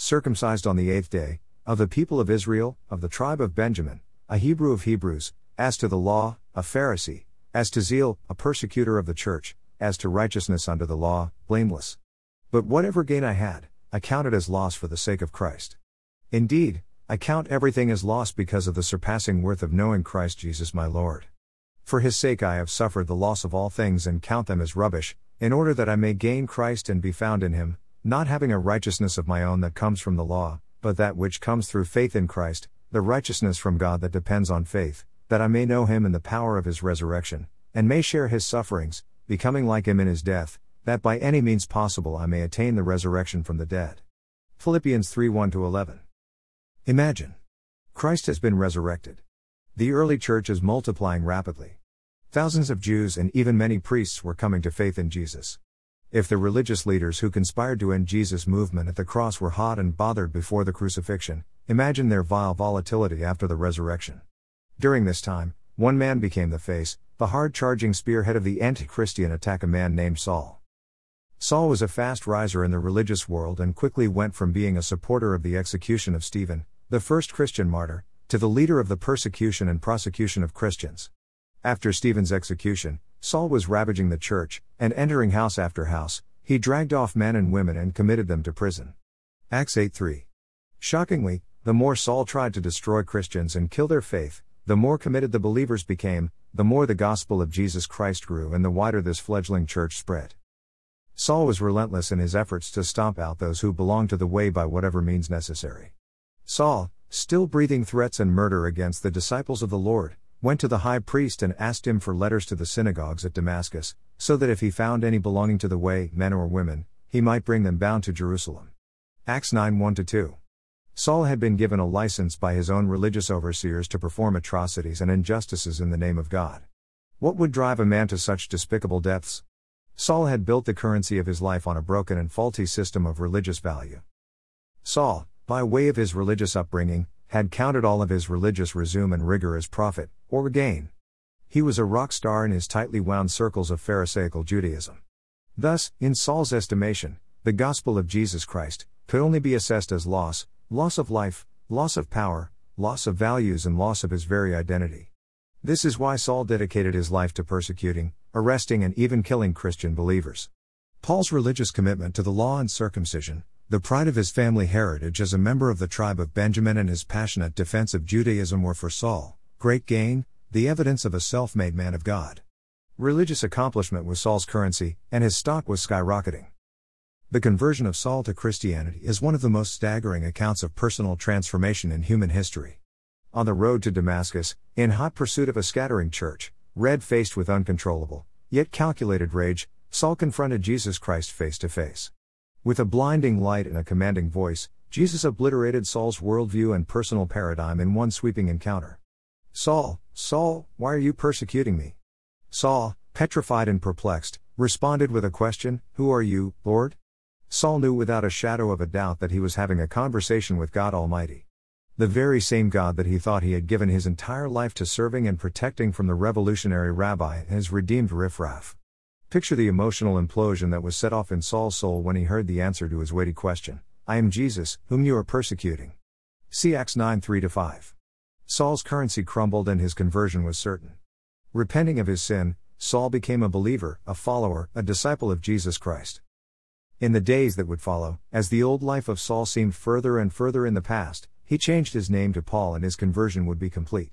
circumcised on the eighth day, of the people of Israel, of the tribe of Benjamin, a Hebrew of Hebrews, as to the law, a Pharisee, as to zeal, a persecutor of the church, as to righteousness under the law, blameless. But whatever gain I had, I counted as loss for the sake of Christ. Indeed, I count everything as loss because of the surpassing worth of knowing Christ Jesus my Lord. For his sake I have suffered the loss of all things and count them as rubbish, in order that I may gain Christ and be found in him, not having a righteousness of my own that comes from the law, but that which comes through faith in Christ, the righteousness from God that depends on faith, that I may know him in the power of his resurrection, and may share his sufferings, becoming like him in his death, that by any means possible I may attain the resurrection from the dead. Philippians 3 1 11. Imagine. Christ has been resurrected. The early church is multiplying rapidly. Thousands of Jews and even many priests were coming to faith in Jesus. If the religious leaders who conspired to end Jesus' movement at the cross were hot and bothered before the crucifixion, Imagine their vile volatility after the resurrection. During this time, one man became the face, the hard charging spearhead of the anti Christian attack, a man named Saul. Saul was a fast riser in the religious world and quickly went from being a supporter of the execution of Stephen, the first Christian martyr, to the leader of the persecution and prosecution of Christians. After Stephen's execution, Saul was ravaging the church, and entering house after house, he dragged off men and women and committed them to prison. Acts 8 3. Shockingly, the more Saul tried to destroy Christians and kill their faith, the more committed the believers became, the more the gospel of Jesus Christ grew, and the wider this fledgling church spread. Saul was relentless in his efforts to stomp out those who belonged to the way by whatever means necessary. Saul, still breathing threats and murder against the disciples of the Lord, went to the high priest and asked him for letters to the synagogues at Damascus, so that if he found any belonging to the way, men or women, he might bring them bound to Jerusalem. Acts 9 1 2. Saul had been given a license by his own religious overseers to perform atrocities and injustices in the name of God. What would drive a man to such despicable depths? Saul had built the currency of his life on a broken and faulty system of religious value. Saul, by way of his religious upbringing, had counted all of his religious resume and rigor as profit, or gain. He was a rock star in his tightly wound circles of Pharisaical Judaism. Thus, in Saul's estimation, the gospel of Jesus Christ could only be assessed as loss, Loss of life, loss of power, loss of values, and loss of his very identity. This is why Saul dedicated his life to persecuting, arresting, and even killing Christian believers. Paul's religious commitment to the law and circumcision, the pride of his family heritage as a member of the tribe of Benjamin, and his passionate defense of Judaism were for Saul great gain, the evidence of a self made man of God. Religious accomplishment was Saul's currency, and his stock was skyrocketing. The conversion of Saul to Christianity is one of the most staggering accounts of personal transformation in human history. On the road to Damascus, in hot pursuit of a scattering church, red faced with uncontrollable, yet calculated rage, Saul confronted Jesus Christ face to face. With a blinding light and a commanding voice, Jesus obliterated Saul's worldview and personal paradigm in one sweeping encounter. Saul, Saul, why are you persecuting me? Saul, petrified and perplexed, responded with a question Who are you, Lord? Saul knew without a shadow of a doubt that he was having a conversation with God Almighty. The very same God that he thought he had given his entire life to serving and protecting from the revolutionary rabbi and his redeemed riffraff. Picture the emotional implosion that was set off in Saul's soul when he heard the answer to his weighty question I am Jesus, whom you are persecuting. See Acts 9 3 5. Saul's currency crumbled and his conversion was certain. Repenting of his sin, Saul became a believer, a follower, a disciple of Jesus Christ. In the days that would follow, as the old life of Saul seemed further and further in the past, he changed his name to Paul and his conversion would be complete.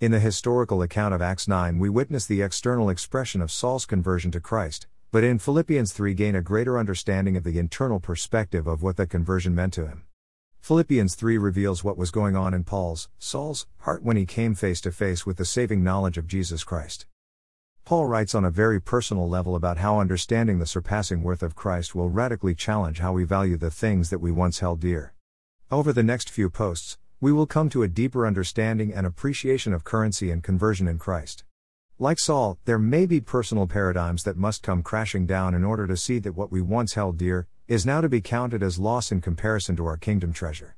In the historical account of Acts 9, we witness the external expression of Saul's conversion to Christ, but in Philippians 3 gain a greater understanding of the internal perspective of what that conversion meant to him. Philippians 3 reveals what was going on in Paul's, Saul's, heart when he came face to face with the saving knowledge of Jesus Christ. Paul writes on a very personal level about how understanding the surpassing worth of Christ will radically challenge how we value the things that we once held dear. Over the next few posts, we will come to a deeper understanding and appreciation of currency and conversion in Christ. Like Saul, there may be personal paradigms that must come crashing down in order to see that what we once held dear is now to be counted as loss in comparison to our kingdom treasure.